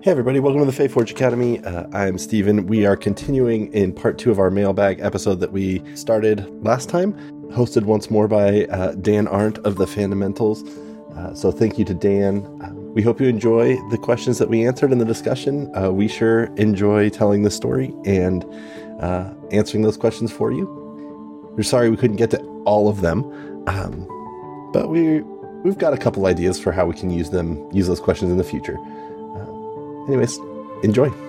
Hey, everybody, welcome to the Fae Forge Academy. Uh, I'm Stephen. We are continuing in part two of our mailbag episode that we started last time, hosted once more by uh, Dan Arndt of the Fandomentals. Uh, so, thank you to Dan. Uh, we hope you enjoy the questions that we answered in the discussion. Uh, we sure enjoy telling the story and uh, answering those questions for you. We're sorry we couldn't get to all of them, um, but we we've got a couple ideas for how we can use them, use those questions in the future. Anyways, enjoy.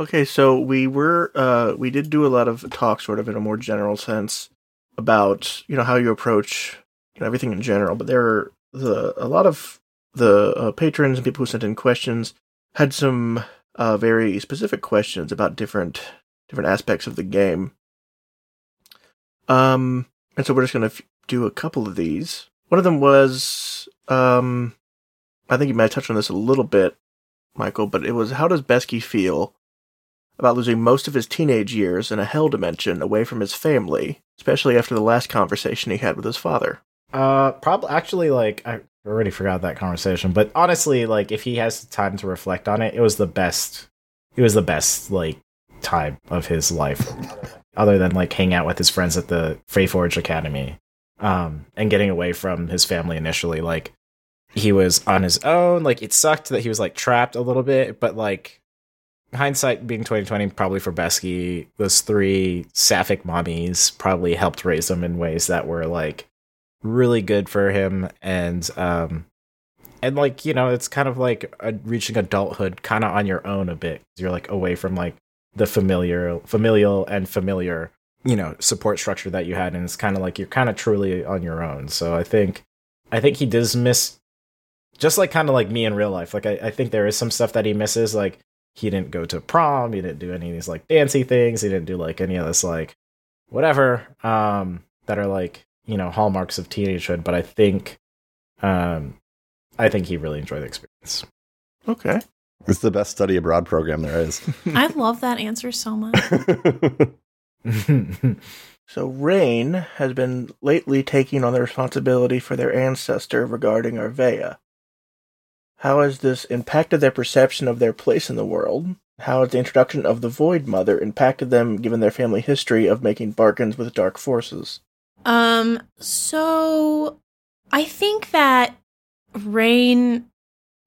Okay, so we were uh we did do a lot of talk sort of in a more general sense about, you know, how you approach you know, everything in general, but there are the a lot of the uh, patrons and people who sent in questions had some uh very specific questions about different different aspects of the game. Um and so we're just going to f- do a couple of these. One of them was um I think you might touch on this a little bit, Michael, but it was how does Beskey feel about losing most of his teenage years in a hell dimension away from his family, especially after the last conversation he had with his father. Uh, probably actually like I already forgot that conversation, but honestly, like if he has time to reflect on it, it was the best. It was the best like time of his life, other than like hang out with his friends at the Fae Forge Academy, um, and getting away from his family initially. Like he was on his own. Like it sucked that he was like trapped a little bit, but like hindsight being 2020 probably for Beskey, those three sapphic mommies probably helped raise him in ways that were like really good for him. And um and like you know it's kind of like a, reaching adulthood kind of on your own a bit you're like away from like the familiar familial and familiar you know support structure that you had. And it's kind of like you're kind of truly on your own. So i think i think he does miss just like kind of like me in real life. Like I, I think there is some stuff that he misses like he didn't go to prom he didn't do any of these like dancey things he didn't do like any of this like whatever um that are like you know hallmarks of teenagehood but i think um i think he really enjoyed the experience Okay. It's the best study abroad program there is. I love that answer so much. So Rain has been lately taking on the responsibility for their ancestor regarding Arvea. How has this impacted their perception of their place in the world? How has the introduction of the Void Mother impacted them given their family history of making bargains with dark forces? Um, so I think that Rain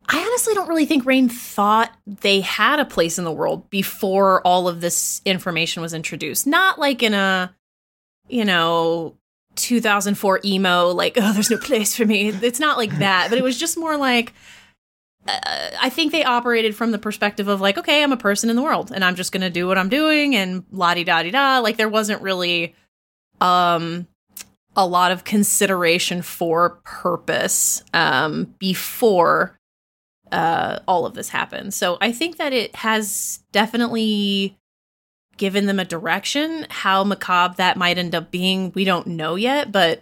I honestly don't really think Rain thought they had a place in the world before all of this information was introduced. Not like in a, you know, 2004 emo, like, oh, there's no place for me. It's not like that, but it was just more like, uh, I think they operated from the perspective of like, okay, I'm a person in the world and I'm just to do what I'm doing and la di da di da. Like, there wasn't really, um, a lot of consideration for purpose um, before uh, all of this happened. So I think that it has definitely given them a direction. How macabre that might end up being, we don't know yet, but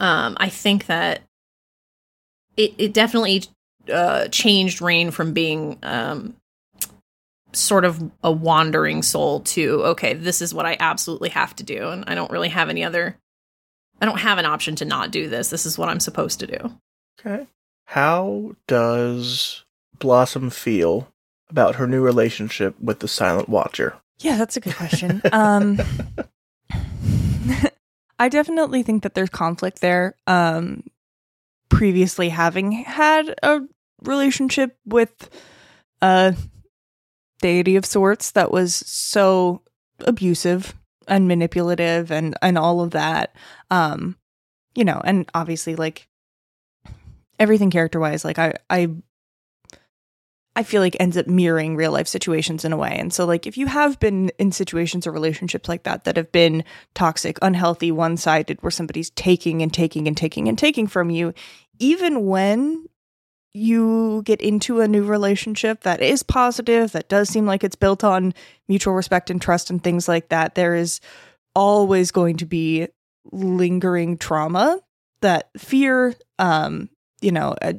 um, I think that it, it definitely uh, changed Rain from being um, sort of a wandering soul to, okay, this is what I absolutely have to do. And I don't really have any other, I don't have an option to not do this. This is what I'm supposed to do. Okay. How does Blossom feel about her new relationship with the Silent Watcher? Yeah, that's a good question. um, I definitely think that there's conflict there. Um, previously, having had a relationship with a deity of sorts that was so abusive and manipulative and and all of that. Um, you know, and obviously like everything character wise, like I I I feel like ends up mirroring real life situations in a way. And so like if you have been in situations or relationships like that that have been toxic, unhealthy, one-sided where somebody's taking and taking and taking and taking from you, even when you get into a new relationship that is positive, that does seem like it's built on mutual respect and trust and things like that, there is always going to be lingering trauma, that fear, um, you know, a,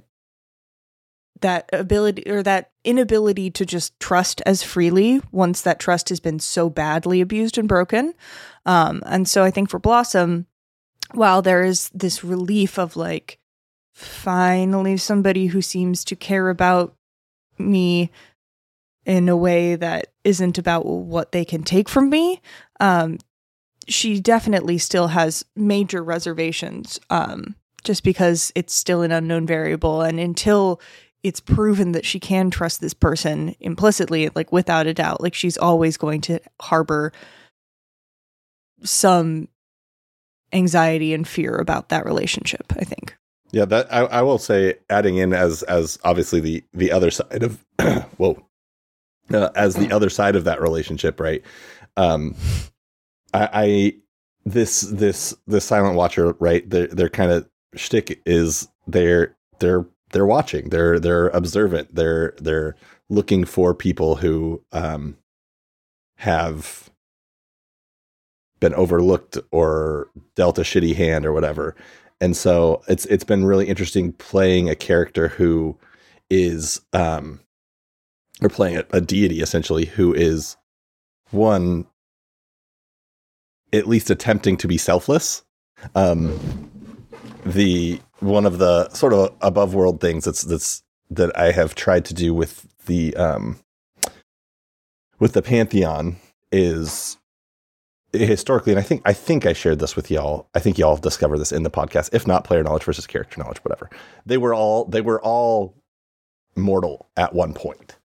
that ability or that inability to just trust as freely once that trust has been so badly abused and broken. Um, and so I think for Blossom, while there is this relief of like, finally somebody who seems to care about me in a way that isn't about what they can take from me, um, she definitely still has major reservations um, just because it's still an unknown variable. And until it's proven that she can trust this person implicitly, like without a doubt, like she's always going to harbor some anxiety and fear about that relationship, I think. Yeah, that I, I will say, adding in as as obviously the the other side of whoa, uh, as the other side of that relationship, right? Um, I, I this this this silent watcher, right? Their their kind of shtick is they're they're they're watching, they're they're observant, they're they're looking for people who um have been overlooked or dealt a shitty hand or whatever. And so it's it's been really interesting playing a character who is um or playing a, a deity essentially who is one at least attempting to be selfless um the one of the sort of above world things that's that's that I have tried to do with the um with the pantheon is historically, and I think I think I shared this with y'all. I think y'all discovered this in the podcast. If not, player knowledge versus character knowledge, whatever. They were all they were all mortal at one point.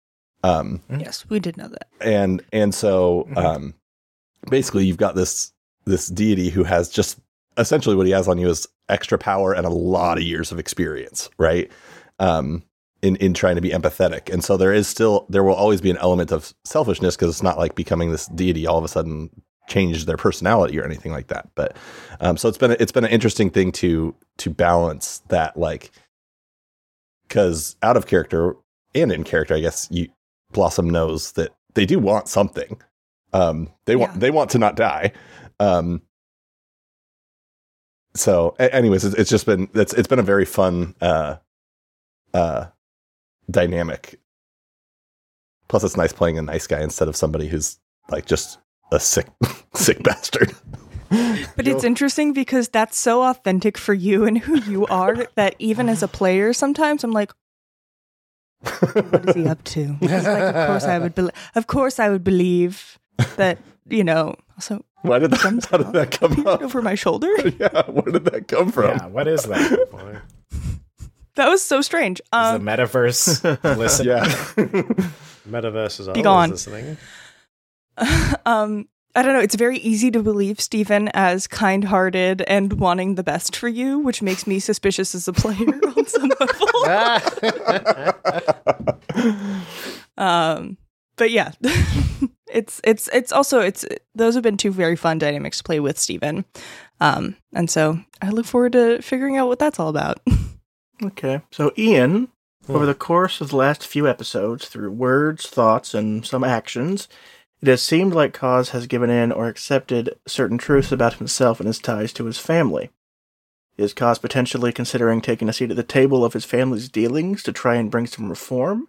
Um, yes, we did know that. And and so um, basically, you've got this this deity who has just essentially what he has on you is extra power and a lot of years of experience, right? Um, in in trying to be empathetic, and so there is still there will always be an element of selfishness because it's not like becoming this deity all of a sudden change their personality or anything like that. But um, so it's been a, it's been an interesting thing to to balance that like because out of character and in character, I guess you Blossom knows that they do want something. Um, they want Yeah. they want to not die. Um, so, anyways, it's, it's just been it's it's been a very fun uh, uh, dynamic. Plus, it's nice playing a nice guy instead of somebody who's like just a sick sick bastard. But it's interesting because that's so authentic for you and who you are that even as a player, sometimes I'm like, what is he up to? Like, of course I would, be- of course I would believe that you know. Also, Why did that, Thumbs how did that come peered up? over my shoulder. yeah, where did that come from? Yeah, what is that? Boy? That was so strange. Is Um, the metaverse listen? Yeah. Metaverse is always Be gone. listening. um, I don't know. It's very easy to believe Stephen as kind-hearted and wanting the best for you, which makes me suspicious as a player on some level. um, but yeah, it's it's it's also it's those have been two very fun dynamics to play with Stephen. Um, and so I look forward to figuring out what that's all about. Okay. So, Ian, over the course of the last few episodes, through words, thoughts, and some actions, it has seemed like Khoz has given in or accepted certain truths about himself and his ties to his family. Is Khoz potentially considering taking a seat at the table of his family's dealings to try and bring some reform?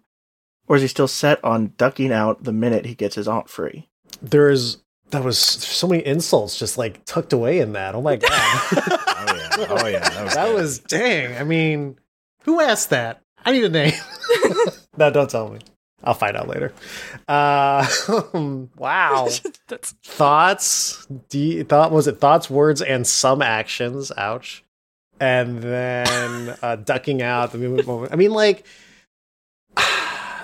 Or is he still set on ducking out the minute he gets his aunt free? There's that was so many insults just like tucked away in that. Oh my god. Oh yeah. Oh yeah. That was, that was dang. I mean, who asked that? I need a name. no, don't tell me. I'll find out later. Uh, wow. that's thoughts. D- thought was it thoughts, words, and some actions. Ouch. And then uh, ducking out the moment. I mean, like,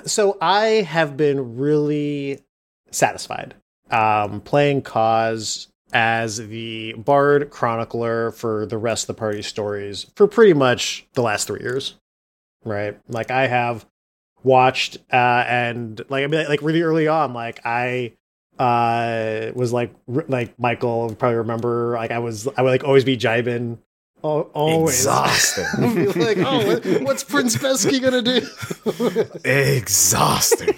so I have been really satisfied um, playing Khoz as the bard chronicler for the rest of the party stories for pretty much the last three years, right? Like I have watched uh, and like I mean like really early on, like I uh was like like Michael probably remember like I was I would like always be jibing. Oh, always Exhausting. Be like, oh, what, what's Prince Beskey gonna do? Exhausting.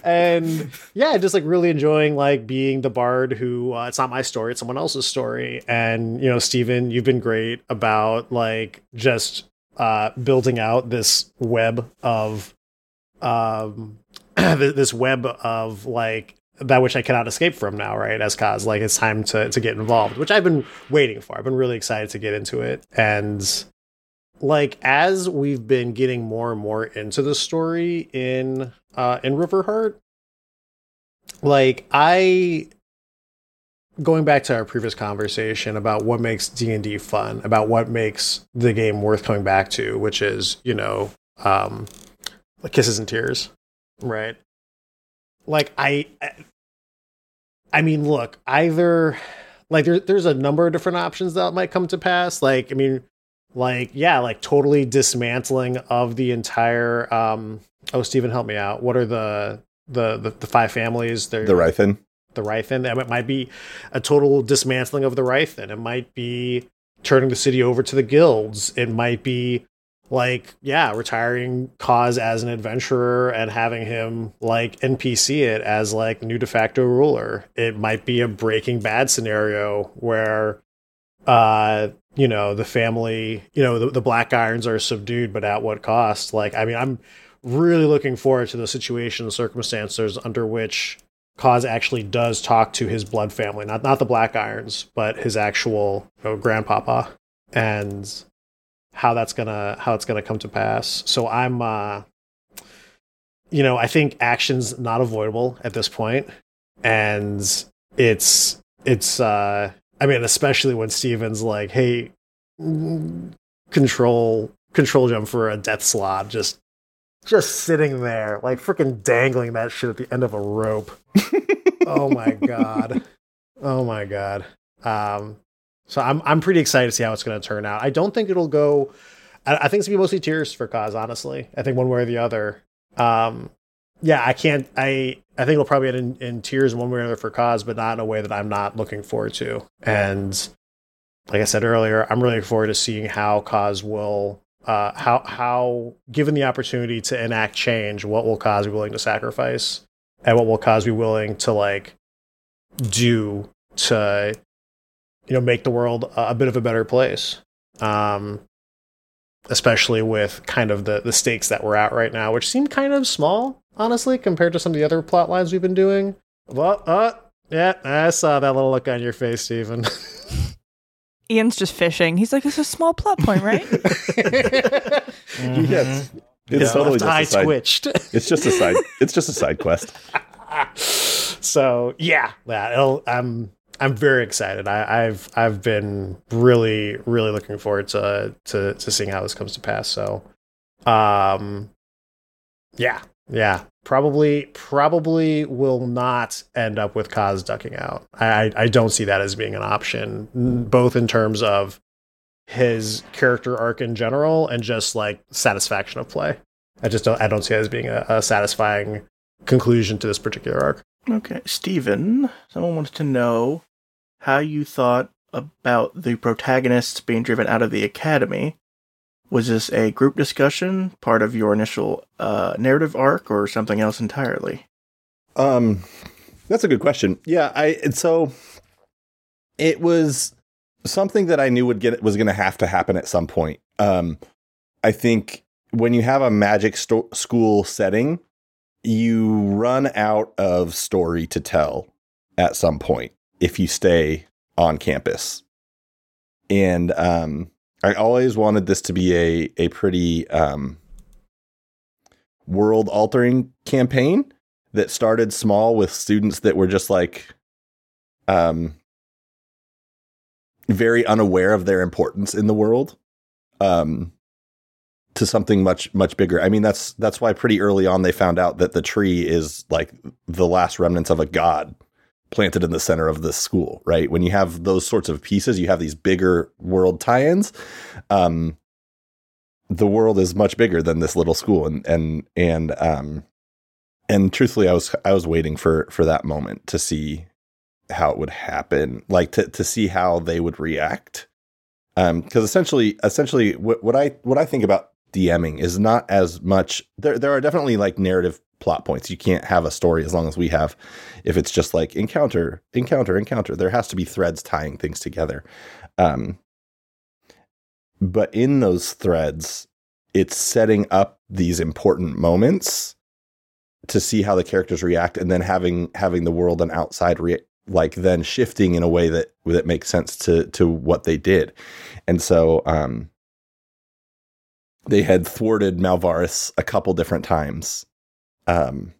and yeah, just like really enjoying like being the bard who uh, it's not my story, it's someone else's story. And you know, Stephen, you've been great about like just uh building out this web of um this web of like that which I cannot escape from now, right? As Khoz like it's time to to get involved, which I've been waiting for. I've been really excited to get into it. And like as we've been getting more and more into the story in uh in Riverheart, like I going back to our previous conversation about what makes D&D fun, about what makes the game worth coming back to, which is, you know, um like kisses and tears, right? Like I I mean, look, either like there, there's a number of different options that might come to pass. Like, I mean, like yeah, like totally dismantling of the entire um oh Stephen help me out. What are the the the, the five families? They're The Rythan. the Rythan. It might be a total dismantling of the Rythan. It might be turning the city over to the guilds. It might be like, yeah, retiring Khoz as an adventurer and having him like NPC it as like new de facto ruler. It might be a Breaking Bad scenario where, uh, you know, the family, you know, the, the Black Irons are subdued, but at what cost? Like, I mean, I'm really looking forward to the situation, and circumstances under which Khoz actually does talk to his blood family, not not the Black Irons, but his actual you know, grandpapa, and how that's gonna how it's gonna come to pass. So I'm, uh, you know, I think action's not avoidable at this point, and it's it's. uh I mean, especially when Stephen's like, "Hey, control control jump for a death slot," just just sitting there, like freaking dangling that shit at the end of a rope. oh my god. Oh my god. Um so I'm I'm pretty excited to see how it's gonna turn out. I don't think it'll go I, I think it's gonna be mostly tears for Khoz, honestly. I think one way or the other. Um yeah, I can't I I think it'll probably end in, in tears one way or another for Khoz, but not in a way that I'm not looking forward to. And like I said earlier, I'm really looking forward to seeing how Khoz will uh, how how given the opportunity to enact change, what will Khoz be willing to sacrifice, and what will Khoz be willing to like do to you know make the world a, a bit of a better place. Um, especially with kind of the the stakes that we're at right now, which seem kind of small, honestly, compared to some of the other plot lines we've been doing. Well, uh, yeah, I saw that little look on your face, Stephen. Ian's just fishing. He's like, "It's a small plot point, right?" Yes. It's Yeah, totally left just a side. twitched. It's just a side. It's just a side quest. so yeah, yeah, I'm I'm very excited. I, I've I've been really really looking forward to to to seeing how this comes to pass. So, um, yeah, yeah, probably probably will not end up with Khoz ducking out. I I- I don't see that as being an option, both in terms of his character arc in general and just like satisfaction of play. I just don't I don't see it as being a, a satisfying conclusion to this particular arc. Okay, Stephen, someone wants to know how you thought about the protagonists being driven out of the academy. Was this a group discussion, part of your initial uh, narrative arc, or something else entirely? Um, that's a good question. Yeah, I so it was something that I knew would get was going to have to happen at some point. Um, I think when you have a magic sto- school setting, you run out of story to tell at some point if you stay on campus. And um, I always wanted this to be a a pretty um, world altering campaign that started small with students that were just like um very unaware of their importance in the world um to something much much bigger. I mean, that's that's why pretty early on they found out that the tree is like the last remnants of a god planted in the center of the school, right? When you have those sorts of pieces, you have these bigger world tie-ins. Um, the world is much bigger than this little school, and and and um, and truthfully, I was I was waiting for for that moment to see how it would happen, like to to see how they would react. Um, because essentially, essentially, what, what I what I think about DMing is not as much. There there are definitely like narrative plot points. You can't have a story as long as we have. If it's just like encounter, encounter, encounter, there has to be threads tying things together. Um, but in those threads, it's setting up these important moments to see how the characters react, and then having having the world and outside re- like then shifting in a way that that makes sense to to what they did, and so um, they had thwarted Malvaris a couple different times, um,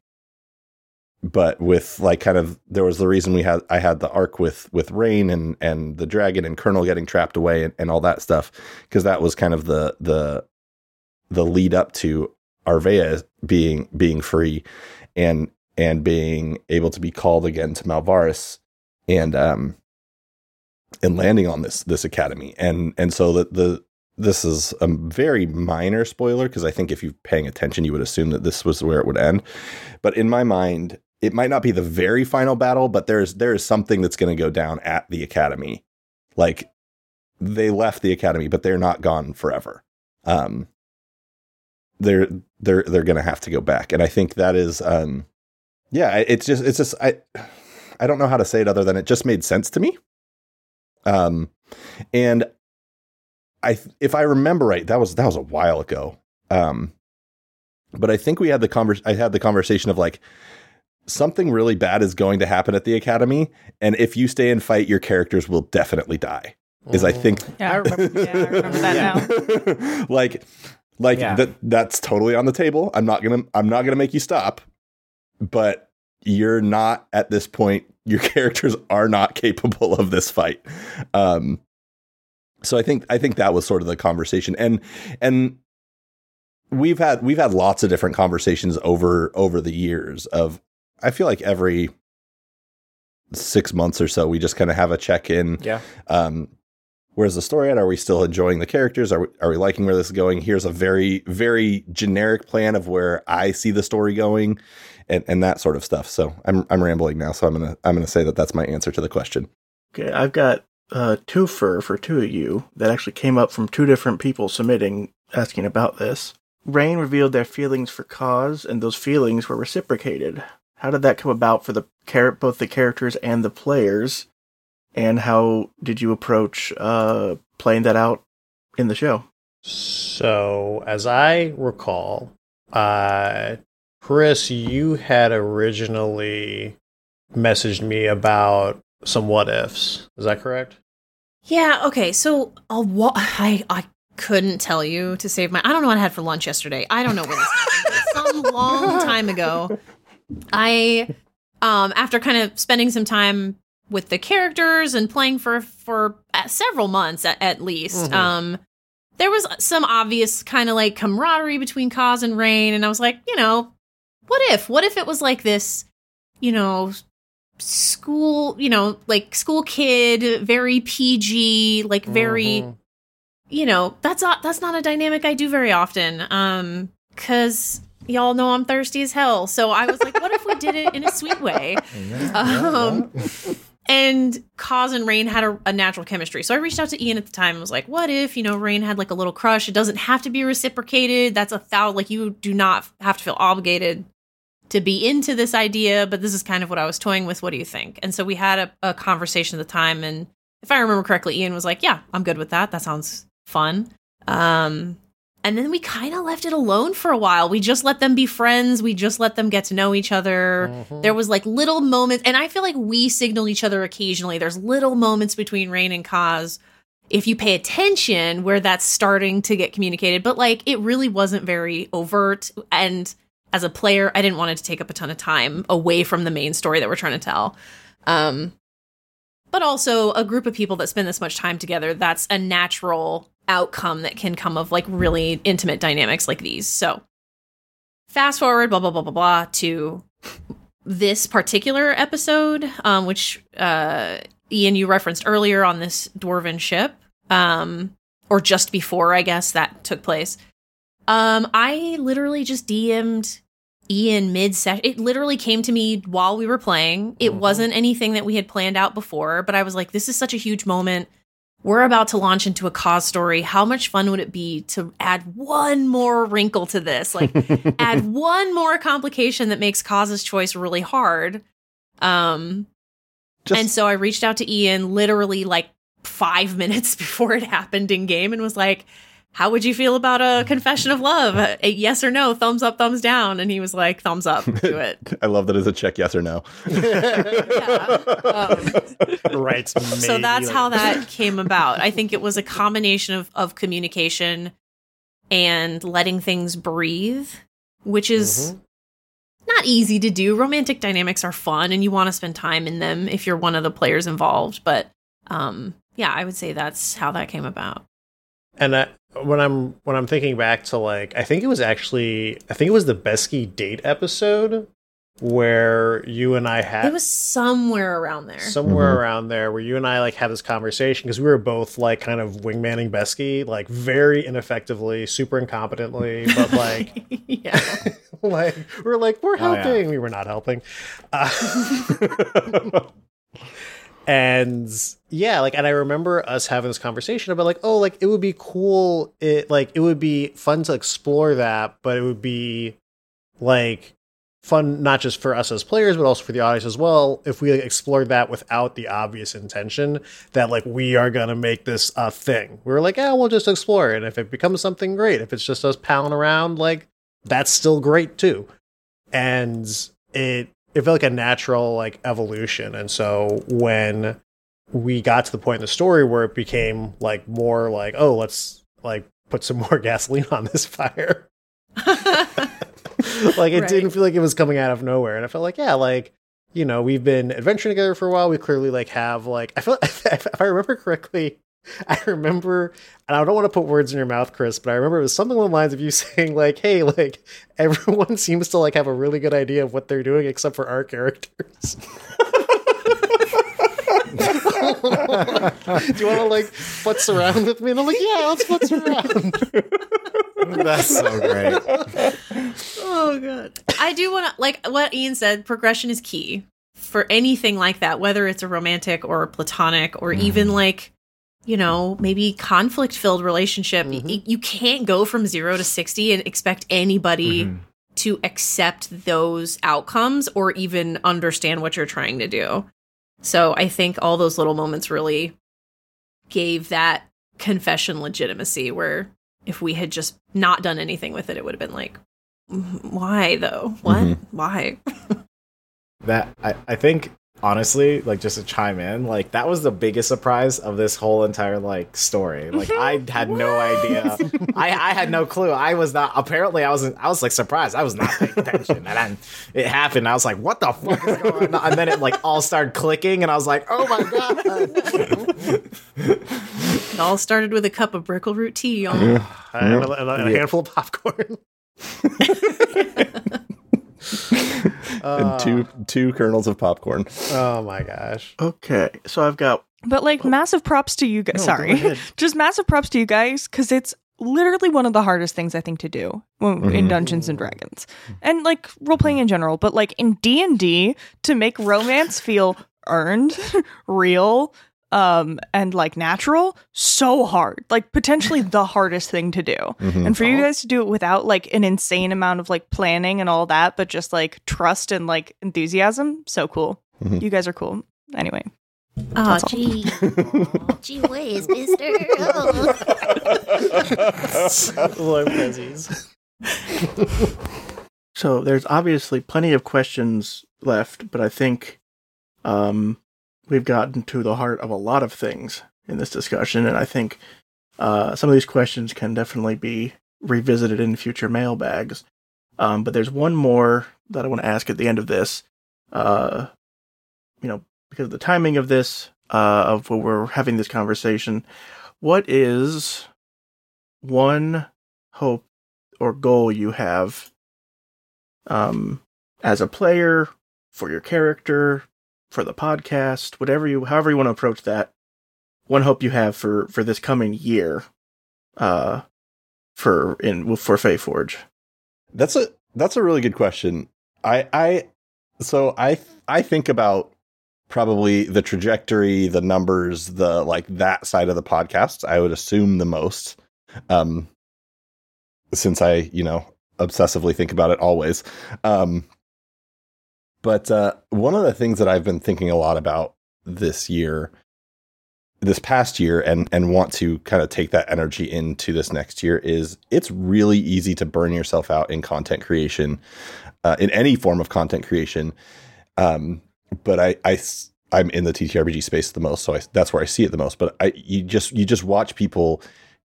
but with like kind of there was the reason we had I had the arc with with Rain and and the dragon and Colonel getting trapped away and, and all that stuff because that was kind of the the the lead up to Arvea being being free and and being able to be called again to Malvaris and um and landing on this this academy. And and so the the this is a very minor spoiler because I think if you're paying attention you would assume that this was where it would end. But in my mind it might not be the very final battle but there's there is something that's going to go down at the academy. Like they left the academy but they're not gone forever. Um they're they're they're going to have to go back. And i think that is um yeah it's just it's just i i don't know how to say it other than it just made sense to me. Um and i if i remember right that was that was a while ago. Um but i think we had the convers i had the conversation of like something really bad is going to happen at the academy and if you stay and fight your characters will definitely die is i think Yeah, I remember, yeah, I remember that now. like like Yeah. that that's totally on the table. I'm not gonna i'm not gonna make you stop but you're not at this point your characters are not capable of this fight. Um so i think i think that was sort of the conversation and and we've had we've had lots of different conversations over over the years of i feel like every six months or so we just kind of have a check in Yeah. um, where's the story at? Are we still enjoying the characters? Are we, are we liking where this is going? Here's a very, very generic plan of where I see the story going and, and that sort of stuff. So I'm, I'm rambling now. So I'm going to, I'm going to say that that's my answer to the question. Okay, I've got uh, two fur for two of you that actually came up from two different people submitting asking about this. Rain revealed their feelings for Khoz, and those feelings were reciprocated. How did that come about for the char- both the characters and the players? And how did you approach uh, playing that out in the show? So, as I recall, uh, Kris, you had originally messaged me about some what ifs. Is that correct? Yeah, okay. So I I couldn't tell you to save my I don't know what I had for lunch yesterday. I don't know when this happened. Some long time ago. I um after kind of spending some time with the characters and playing for for uh, several months at, at least. Mhm. Um there was some obvious kind of like camaraderie between Khoz and Rain and I was like, you know, what if? What if it was like this, you know, school, you know, like school kid, very PG, like very, Mhm. you know, that's not that's not a dynamic I do very often. Um cuz y'all know I'm thirsty as hell. So I was like, what if we did it in a sweet way? Um, and Khoz and Rain had a, a natural chemistry. So I reached out to Ian at the time and was like, what if, you know, Rain had like a little crush? It doesn't have to be reciprocated. That's a thou like you do not have to feel obligated to be into this idea, but this is kind of what I was toying with. What do you think? And so we had a, a conversation at the time, and if I remember correctly, Ian was like, Yeah, I'm good with that. That sounds fun. Um and then we kind of left it alone for a while. We just let them be friends. We just let them get to know each other. Mhm. There was like little moments, and I feel like we signaled each other occasionally. There's little moments between Rain and Khoz, if you pay attention, where that's starting to get communicated. But like, it really wasn't very overt. And as a player, I didn't want it to take up a ton of time away from the main story that we're trying to tell. Um, but also a group of people that spend this much time together. That's a natural outcome that can come of like really intimate dynamics like these. So fast forward, blah blah blah blah blah to this particular episode, um, which uh, Ian you referenced earlier on this dwarven ship, um, or just before I guess that took place. Um, I literally just DM'd Ian mid session. It literally came to me while we were playing. It Mhm. wasn't anything that we had planned out before, but I was like, this is such a huge moment. We're about to launch into a Khoz story. How much fun would it be to add one more wrinkle to this? Like, add one more complication that makes Khoz's choice really hard. Um, Just and so I reached out to Ian literally like five minutes before it happened in game and was like, How would you feel about a confession of love? A yes or no, thumbs up, thumbs down. And he was like, Thumbs up, do it. I love that as a check, yes or no. Um, right. so that's how that came about. I think it was a combination of, of communication and letting things breathe, which is Mhm. not easy to do. Romantic dynamics are fun and you want to spend time in them if you're one of the players involved. But um, yeah, I would say that's how that came about. And I, when I'm when I'm thinking back to like, I think it was actually I think it was the Beskey date episode where you and I had It was somewhere around there. somewhere Mhm. around there where you and I like had this conversation because we were both like kind of wingmanning Beskey like very ineffectively, super incompetently, but like yeah. like we are like we're Oh, yeah. helping, we were not helping. Uh, and yeah like and i remember us having this conversation about like oh like it would be cool it like it would be fun to explore that but it would be like fun not just for us as players but also for the audience as well if we like, explored that without the obvious intention that like we are gonna make this a thing. We were like yeah we'll just explore it and if it becomes something great if it's just us palling around like that's still great too. And it it felt like a natural like evolution. And so when we got to the point in the story where it became like more like oh let's like put some more gasoline on this fire. Like it Right. didn't feel like it was coming out of nowhere. And i felt like yeah like you know we've been adventuring together for a while. We clearly like have like i feel if i remember correctly i remember and i don't want to put words in your mouth Kris but i remember it was something along the lines of you saying like hey like everyone seems to like have a really good idea of what they're doing except for our characters. Do you want to like futz around with me? And i'm like yeah let's futz around. That's so great. oh god. I do want to like what ian said progression is key for anything like that whether it's a romantic or a platonic or even mm-hmm. like you know maybe conflict filled relationship Y- Mhm. you can't go from 0 to 60 and expect anybody Mhm. to accept those outcomes or even understand what you're trying to do so i think all those little moments really gave that confession legitimacy where if we had just not done anything with it it would have been like "Mm, why though what Mhm. why That I, I think honestly, like just to chime in, like that was the biggest surprise of this whole entire like story. Like mm-hmm. I had no idea. I, I had no clue. I was not apparently I wasn't I was like surprised. I was not paying attention. And then it happened. I was like, what the fuck is going on? And then it like all started clicking and I was like, oh my god. it all started with a cup of brickle root tea y'all. and, a, and a- and a Yeah. handful of popcorn and two two kernels of popcorn. oh my gosh Okay, so I've got But like massive props to you guys. No, Sorry. Just massive props to you guys because it's literally one of the hardest things I think to do when, in Mhm. Dungeons and Dragons. And like role playing in general, but like in D&D to make romance feel earned, real, um and like natural, so hard. Like potentially the hardest thing to do. Mhm. And for you guys to do it without like an insane amount of like planning and all that, but just like trust and like enthusiasm, so cool. Mhm. You guys are cool. Anyway, oh That's all. gee gee whiz mister Oh. Lord Prezzies. So there's obviously plenty of questions left, but I think um, we've gotten to the heart of a lot of things in this discussion, and I think uh, some of these questions can definitely be revisited in future mailbags. Um, but there's one more that I want to ask at the end of this. Uh, you know, because of the timing of this, uh, of when we're having this conversation, what is one hope or goal you have um as a player for your character for the podcast whatever you however you want to approach that one hope you have for for this coming year uh for in for Fae Forge That's a that's a really good question. I I so I I think about probably the trajectory, the numbers, the like that side of the podcast. I would assume the most, um, since I you know obsessively think about it always. Um, but uh, one of the things that I've been thinking a lot about this year, this past year, and and want to kind of take that energy into this next year is it's really easy to burn yourself out in content creation, uh, in any form of content creation. Um, but I'm in the TTRPG space the most, so I, that's where I see it the most. But I, you just you just watch people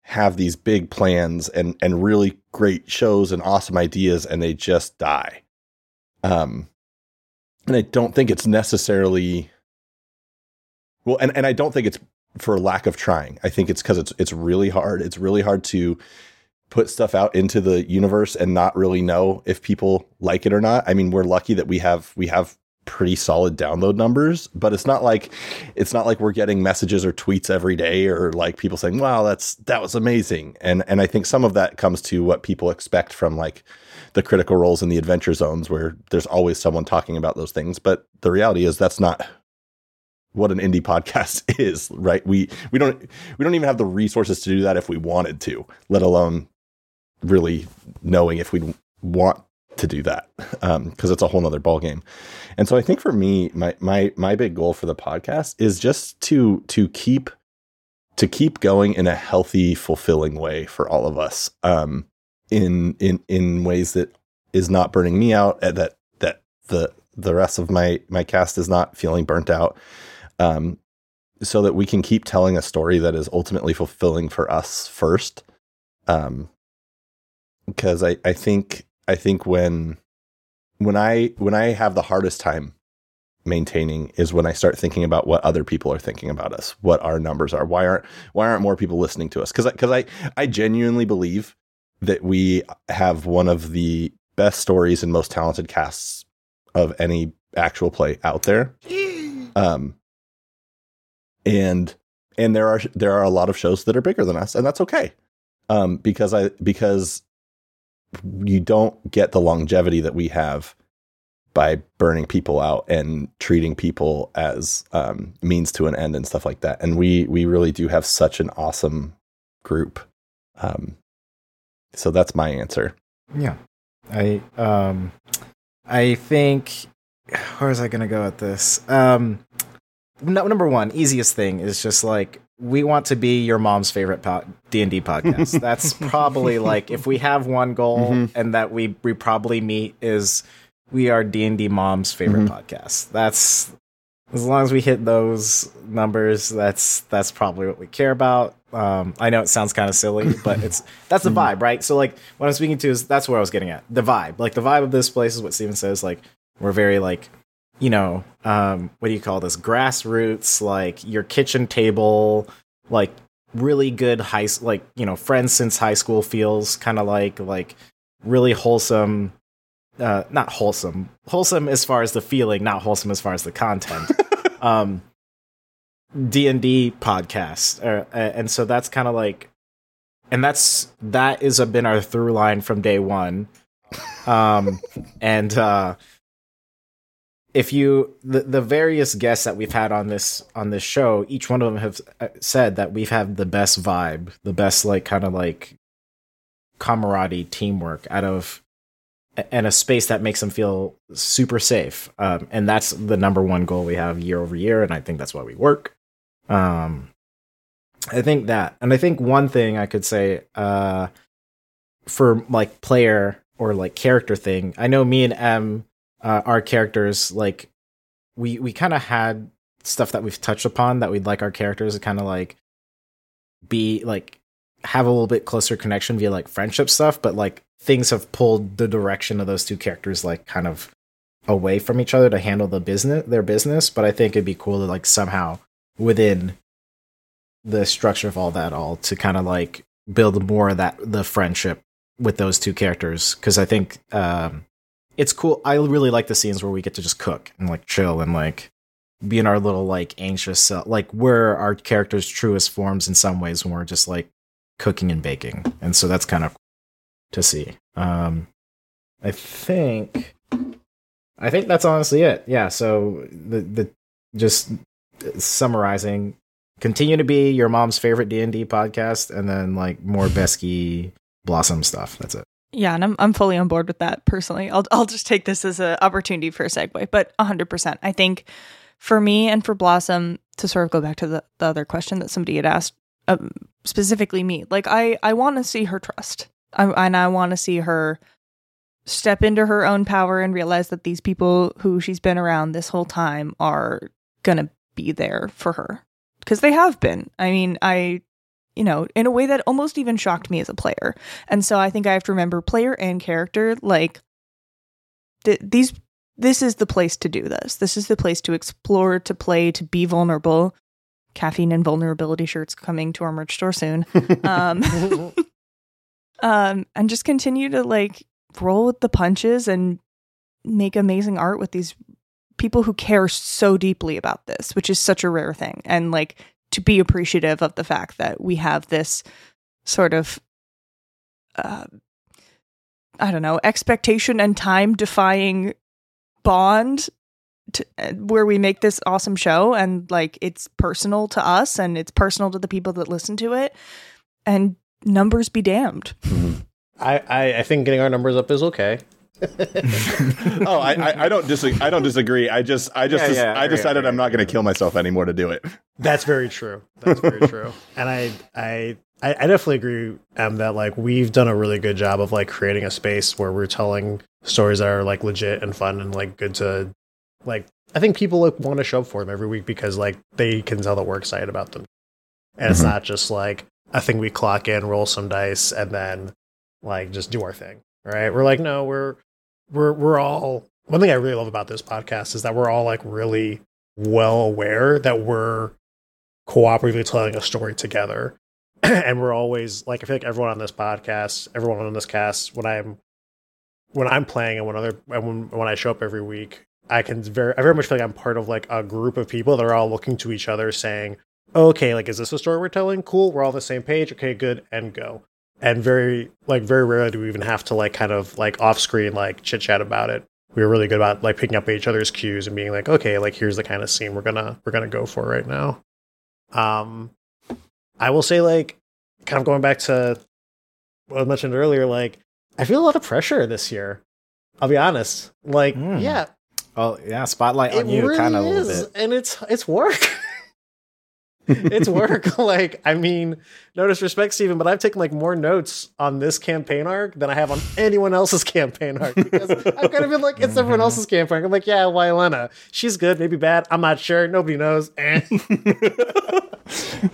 have these big plans and and really great shows and awesome ideas, and they just die. Um, and I don't think it's necessarily well, and and I don't think it's for lack of trying. I think it's because it's it's really hard. It's really hard to put stuff out into the universe and not really know if people like it or not. I mean, we're lucky that we have we have pretty solid download numbers, but it's not like it's not like we're getting messages or tweets every day or like people saying, "Wow, that's that was amazing." And and I think some of that comes to what people expect from like the critical roles in the adventure zones where there's always someone talking about those things, but the reality is that's not what an indie podcast is, right? We we don't we don't even have the resources to do that if we wanted to, let alone really knowing if we want to do that because it's a whole nother ballgame. And so I think for me, my my my big goal for the podcast is just to to keep to keep going in a healthy, fulfilling way for all of us. Um, in in in ways that is not burning me out, that that the the rest of my my cast is not feeling burnt out. Um, so that we can keep telling a story that is ultimately fulfilling for us first. Um, because I, I think I think when when I when I have the hardest time maintaining is when I start thinking about what other people are thinking about us, what our numbers are. Why aren't why aren't more people listening to us? Because because I, I genuinely believe that we have one of the best stories and most talented casts of any actual play out there. Um, and and there are there are a lot of shows that are bigger than us, and that's okay. Um, because I because you don't get the longevity that we have by burning people out and treating people as um, means to an end and stuff like that. And we we really do have such an awesome group. Um, so that's my answer. Yeah. I um I think where was I gonna go at this? Um no, number one, easiest thing is just like we want to be your mom's favorite po- D&D podcast. That's probably like if we have one goal Mhm. and that we we probably meet is we are D&D mom's favorite podcast. That's as long as we hit those numbers, that's that's probably what we care about. Um, I know it sounds kind of silly, but it's that's the vibe, right? So like what I'm speaking to is that's where I was getting at. The vibe, like the vibe of this place is what Stephen says. Like we're very like, you know, um, what do you call this? Grassroots, like your kitchen table, like really good high, like you know, friends since high school feels kind of like like really wholesome. Uh, not wholesome. Wholesome as far as the feeling, not wholesome as far as the content. um, D and D podcast, uh, and so that's kind of like, and that's that is a, been our through line from day one. Um, and uh, if you the the various guests that we've had on this on this show, each one of them have uh, said that we've had the best vibe, the best like kind of like camaraderie, teamwork out of and a space that makes them feel super safe. Um, and that's the number one goal we have year over year, and I think that's why we work. Um, I think that, and I think one thing I could say uh, for like player or like character thing, I know me and M, uh, our characters, like we we kind of had stuff that we've touched upon that we'd like our characters to kind of like be like have a little bit closer connection via like friendship stuff, but like things have pulled the direction of those two characters like kind of away from each other to handle the business their business. But I think it'd be cool to like somehow within the structure of all that all to kind of like build more of that the friendship with those two characters because I think um, it's cool. I really like the scenes where we get to just cook and like chill and like be in our little like anxious self, like we're our characters' truest forms in some ways when we're just like cooking and baking, and so that's kind of to see. Um, I think, I think that's honestly it. Yeah. So the the just summarizing, continue to be your mom's favorite D and D podcast, and then like more Beskey Blossom stuff. That's it. Yeah, and I'm I'm fully on board with that personally. I'll I'll just take this as an opportunity for a segue, but 100%. I think for me and for Blossom to sort of go back to the, the other question that somebody had asked, um, specifically me, like I I want to see her trust, I, and I want to see her step into her own power and realize that these people who she's been around this whole time are gonna be there for her because they have been. I mean, I you know, in a way that almost even shocked me as a player. And so I think I have to remember player and character like th- these this is the place to do this. This is the place to explore, to play, to be vulnerable. Caffeine and vulnerability shirts coming to our merch store soon. Um, um, and just continue to like roll with the punches and make amazing art with these people who care so deeply about this, which is such a rare thing. And like to be appreciative of the fact that we have this sort of uh, I don't know, expectation and time defying bond to, uh, where we make this awesome show and like it's personal to us and it's personal to the people that listen to it and numbers be damned. I, I, I think getting our numbers up is okay. oh, I, I, I don't disagree. I don't disagree. I just, I just, Yeah, yeah, I decided yeah, I'm not going to kill myself anymore to do it. That's very true. That's very true. And I, I, I I definitely agree, um, that like we've done a really good job of like creating a space where we're telling stories that are like legit and fun and like good to, like I think people like want to show up for them every week because like they can tell that we're excited about them, and it's Mhm. not just like a thing we clock in, roll some dice, and then like just do our thing. Right? We're like, no, we're we're we're all. One thing I really love about this podcast is that we're all like really well aware that we're cooperatively telling a story together. and we're always like I feel like everyone on this podcast, everyone on this cast, when I'm when I'm playing and when other and when when I show up every week, I can very I very much feel like I'm part of like a group of people that are all looking to each other saying, Okay, like is this a story we're telling? Cool, we're all on the same page, okay, good, and go. And very like very rarely do we even have to like kind of like off screen like chit chat about it. We were really good about like picking up each other's cues and being like, okay, like here's the kind of scene we're gonna we're gonna go for right now. Um I will say, like, kind of going back to what I mentioned earlier, like, I feel a lot of pressure this year. I'll be honest. Like, Mm. yeah, Oh yeah, spotlight on you, really kind of a little bit. and it's it's work. it's work. like, I mean, no disrespect, Stephen, but I've taken like more notes on this campaign arc than I have on anyone else's campaign arc. Because I've kind of been like, it's everyone else's campaign arc. I'm like, yeah, why Elena? She's good, maybe bad. I'm not sure. Nobody knows. Eh.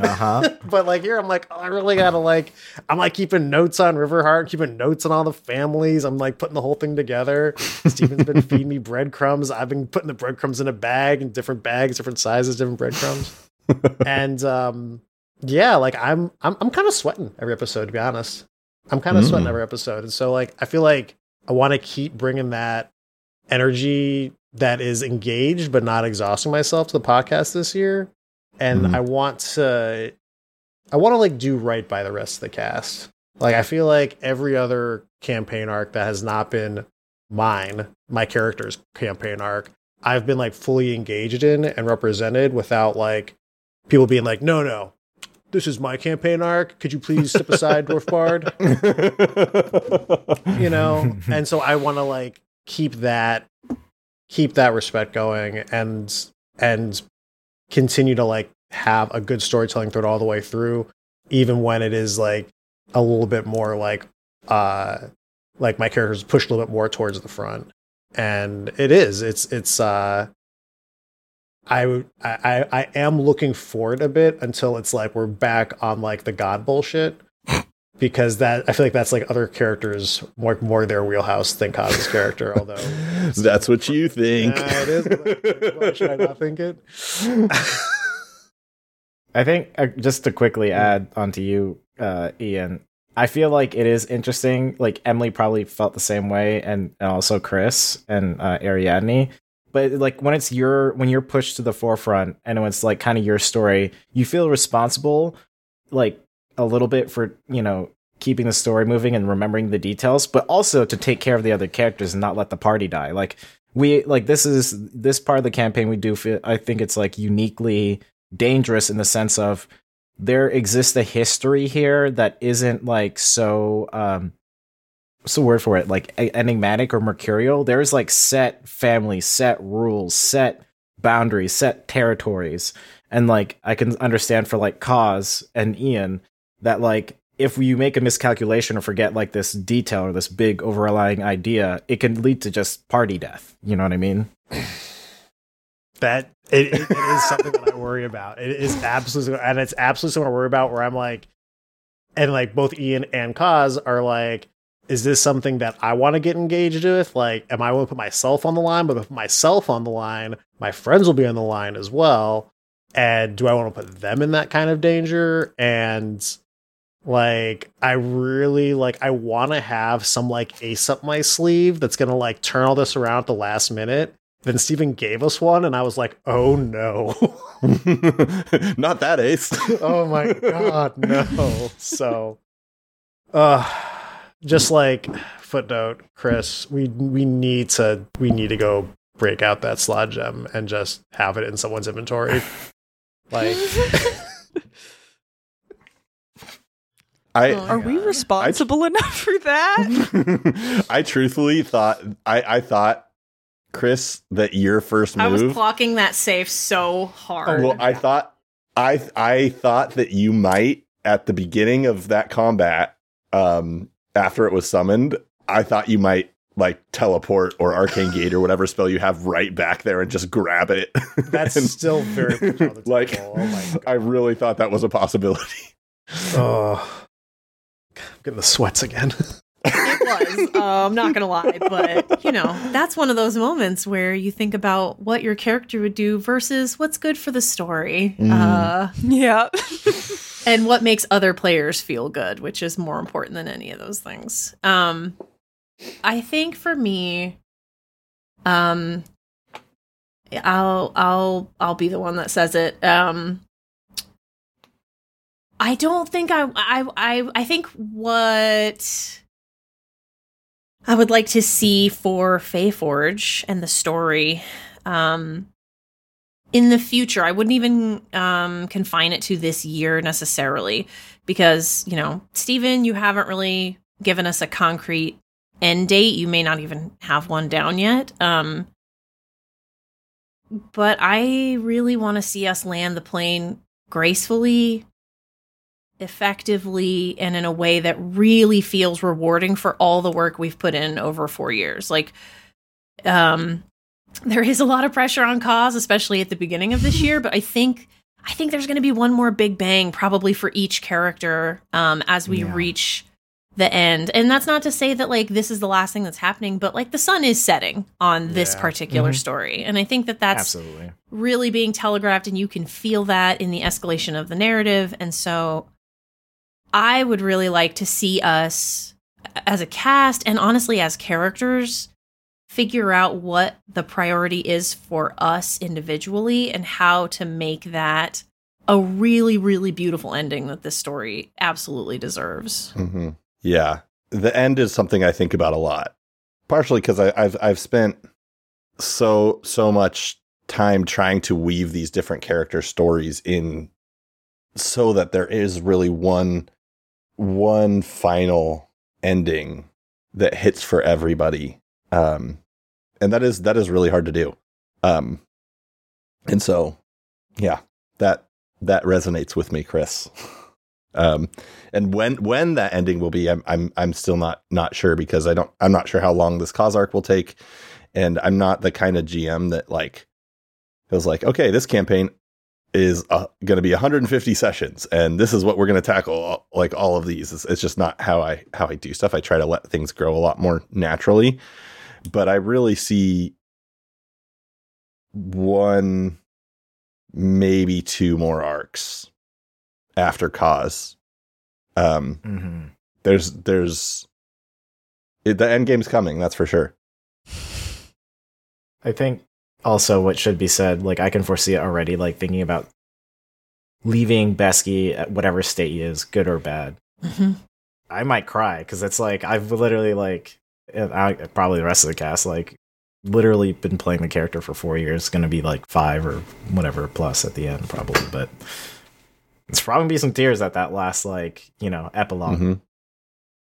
Uh huh. but like here, I'm like, oh, I really gotta like, I'm like keeping notes on Riverheart, keeping notes on all the families. I'm like putting the whole thing together. Stephen's been feeding me breadcrumbs. I've been putting the breadcrumbs in a bag, in different bags, different sizes, different breadcrumbs. And um, yeah, like I'm, I'm, I'm kind of sweating every episode. To be honest, I'm kind of Mm. sweating every episode, and so like, I feel like I want to keep bringing that energy that is engaged but not exhausting myself to the podcast this year and Mhm. i want to i want to like do right by the rest of the cast like i feel like every other campaign arc that has not been mine my character's campaign arc i've been like fully engaged in and represented without like people being like no no this is my campaign arc. Could you please step aside dwarf bard? You know? And so i want to like keep that keep that respect going and and continue to like have a good storytelling thread all the way through even when it is like a little bit more like uh like my characters pushed a little bit more towards the front. And it is it's it's uh I, would- I I I am looking forward a bit until it's like we're back on like the god bullshit because that I feel like that's like other characters more more their wheelhouse than Khoz's character. Although That's what you think. Yeah, it is. but Why should I not think it? I think uh, just to quickly add onto you, uh, Ian. I feel like it is interesting. Like Emily probably felt the same way, and, and also Kris and uh, Ariadne. But like when it's your when you're pushed to the forefront, and it's like kind of your story, you feel responsible, like a little bit for you know keeping the story moving and remembering the details, but also to take care of the other characters and not let the party die. Like we like this is this part of the campaign we do feel I think it's like uniquely dangerous in the sense of there exists a history here that isn't like so um what's the word for it like enigmatic or mercurial there's like set family, set rules set boundaries set territories and like i can understand for like Khoz and ian that like if you make a miscalculation or forget like this detail or this big overlying idea it can lead to just party death you know what i mean that it, it, is something that I worry about. It is absolutely, and it's absolutely something I worry about. Where I'm like, and like both Ian and Khoz are like, is this something that I want to get engaged with? Like, am I going to put myself on the line? But if myself on the line, my friends will be on the line as well. And do I want to put them in that kind of danger? And like, I really like, I want to have some like ace up my sleeve that's going to like turn all this around at the last minute then Stephen gave us one, and I was like, oh no. Not that ace. oh my god, no. So uh just like footnote, Kris, we we need to we need to go break out that slot gem and just have it in someone's inventory. Like I, oh Are God. we responsible I, enough for that? I truthfully thought I, I thought Kris, that your first move. I was clocking that safe so hard. Well, I thought I I thought that you might at the beginning of that combat, um, after it was summoned, I thought you might like teleport or arcane gate or whatever spell you have right back there and just grab it. That's and, still very like. Oh I really thought that was a possibility. Oh, I'm getting the sweats again. it was. Uh, I'm not gonna lie, but you know, that's one of those moments where you think about what your character would do versus what's good for the story. Mm. Uh, yeah. And what makes other players feel good, which is more important than any of those things. Um, I think for me, um, I'll I'll I'll be the one that says it. Um, I don't think I I I I think what I would like to see for Forge and the story um, in the future. I wouldn't even um, confine it to this year necessarily because, you know, Stephen, you haven't really given us a concrete end date. You may not even have one down yet. Um, but I really want to see us land the plane gracefully effectively and in a way that really feels rewarding for all the work we've put in over 4 years. Like um there is a lot of pressure on Khoz, especially at the beginning of this year, but I think I think there's going to be one more big bang probably for each character um as we yeah. reach the end. And that's not to say that like this is the last thing that's happening, but like the sun is setting on this yeah. particular mm-hmm. story. And I think that that's Absolutely. really being telegraphed and you can feel that in the escalation of the narrative. And so I would really like to see us as a cast and honestly as characters figure out what the priority is for us individually and how to make that a really really beautiful ending that this story absolutely deserves. Mm-hmm. Yeah, the end is something I think about a lot, partially because I've I've spent so so much time trying to weave these different character stories in so that there is really one one final ending that hits for everybody. Um, and that is that is really hard to do. Um, and so, yeah, that that resonates with me, Kris. um, and when when that ending will be, I'm I'm I'm still not not sure because I don't I'm not sure how long this Khoz arc will take, and I'm not the kind of GM that like feels like okay, this campaign is uh, going to be 150 sessions and this is what we're going to tackle like all of these it's, it's, just not how i how i do stuff i try to let things grow a lot more naturally but i really see one maybe two more arcs after Khoz. Um, hmm there's there's it, the end game's coming. That's for sure. I think also what should be said, like I can foresee it already, like thinking about leaving Beskey at whatever state he is, good or bad. Mhm. I might cry because it's like I've literally like and I, probably the rest of the cast like literally been playing the character for four years. It's gonna be like five or whatever plus at the end probably, but it's probably gonna be some tears at that last like you know epilogue. Mhm.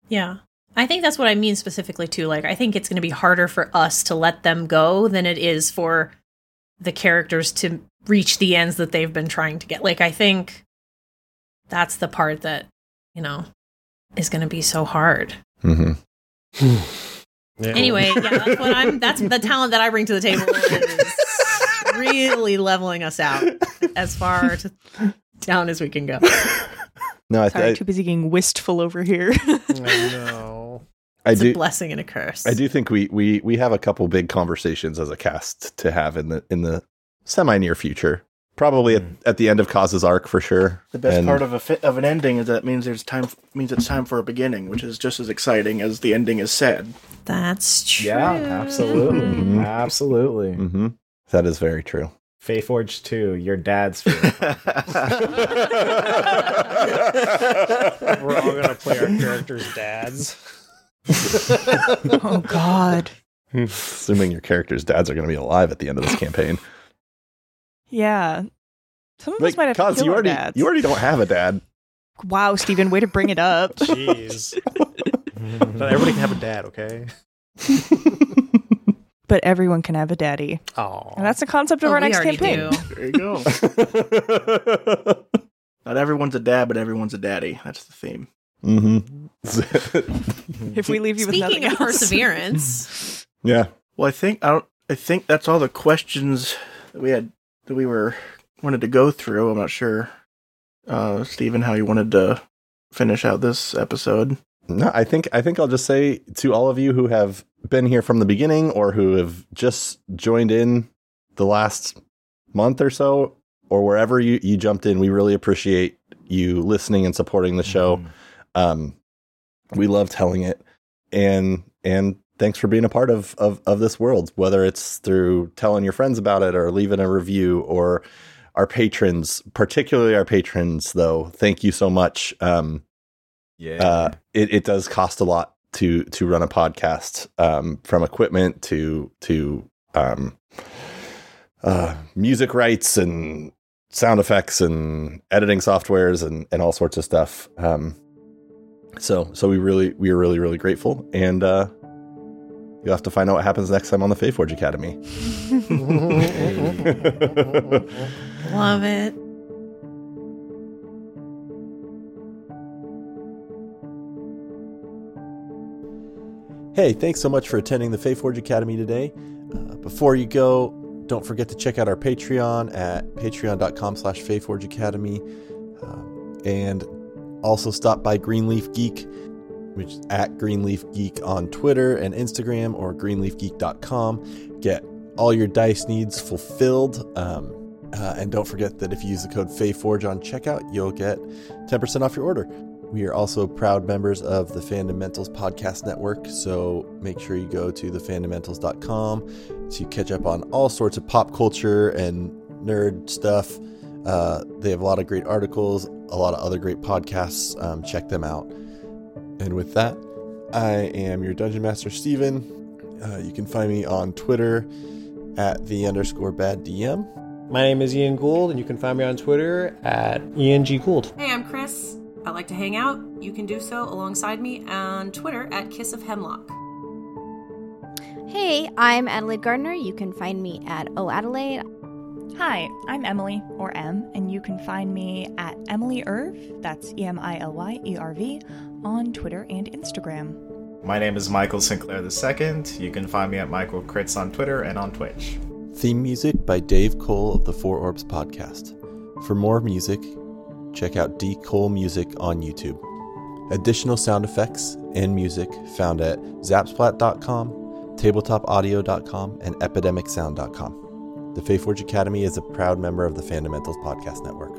Yeah. I think that's what I mean specifically too. Like I think it's going to be harder for us to let them go than it is for the characters to reach the ends that they've been trying to get. Like I think that's the part that, you know, is going to be so hard. Mhm. Yeah. Anyway, yeah, that's what I'm that's the talent that I bring to the table is really leveling us out as far to, down as we can go. No, I, Sorry, I, too busy getting wistful over here. I know. I It's do a blessing and a curse. I do think we we we have a couple big conversations as a cast to have in the in the semi near future. Probably at, at the end of Khoz's arc for sure. The best And- part of a fi- of an ending is that it means there's time means it's time for a beginning, which is just as exciting as the ending is sad. That's true. Yeah, absolutely, Mhm. absolutely. Mhm. That is very true. Faeforge two, your dad's favorite. We're all gonna play our characters' dads. oh God. Assuming your characters' dads are going to be alive at the end of this campaign. Yeah. Some of Like, us might have Cause, to kill you already dads. you already don't have a dad. Wow, Stephen, way to bring it up. Jeez. Not everybody can have a dad, okay? but everyone can have a daddy. Oh, And that's the concept of Oh, our next campaign. do. There you go. Not everyone's a dad, but everyone's a daddy. That's the theme. hmm If we leave you with Speaking nothing of else. perseverance, yeah. Well, I think I don't. I think that's all the questions that we had that we were wanted to go through. I'm not sure, uh, Stephen, how you wanted to finish out this episode. No, I think I think I'll just say to all of you who have been here from the beginning or who have just joined in the last month or so or wherever you, you jumped in, we really appreciate you listening and supporting the show. Mhm. Um, we love telling it, and and thanks for being a part of, of of this world. Whether it's through telling your friends about it or leaving a review, or our patrons, particularly our patrons, though. Thank you so much. Um, Yeah. uh, it, it does cost a lot to to run a podcast, um, from equipment to to um, uh, music rights and sound effects and editing softwares and, and all sorts of stuff. Um, so so we really we are really really grateful, and uh, you'll have to find out what happens next time on the Faeforge Academy. love it. Hey, thanks so much for attending the Faeforge Academy today. Uh, before you go, don't forget to check out our Patreon at patreon.com slash Faeforge Academy. Um, and also stop by Greenleaf Geek, which is at Greenleaf Geek on Twitter and Instagram or greenleafgeek.com. Get all your dice needs fulfilled. Um, uh, and don't forget that if you use the code FAEFORGE on checkout, you'll get 10% off your order. We are also proud members of the Fandomentals Podcast Network, so make sure you go to thefandomentals.com to catch up on all sorts of pop culture and nerd stuff. Uh, they have a lot of great articles, a lot of other great podcasts. Um, check them out. And with that, I am your Dungeon Master, Stephen. Uh, you can find me on Twitter at the underscore bad DM. My name is Ian Gould, and you can find me on Twitter at Ian G Gould. Hey, I'm Kris. I like to hang out. You can do so alongside me on Twitter at Kiss of Hemlock. Hey, I'm Adelaide Gardner. You can find me at Oh Adelaide. Hi, I'm Emily, or M, and you can find me at Emily Erv, that's E M I L Y E R V, on Twitter and Instagram. My name is Michael Sinclair II. You can find me at Michael Crits on Twitter and on Twitch. Theme music by Dave Cole of the Four Orbs podcast. For more music, check out D Cole Music on YouTube. Additional sound effects and music found at zapsplat.com, tabletopaudio.com, and epidemicsound.com. The Faith Faeforge Academy is a proud member of the Fandomentals Podcast Network.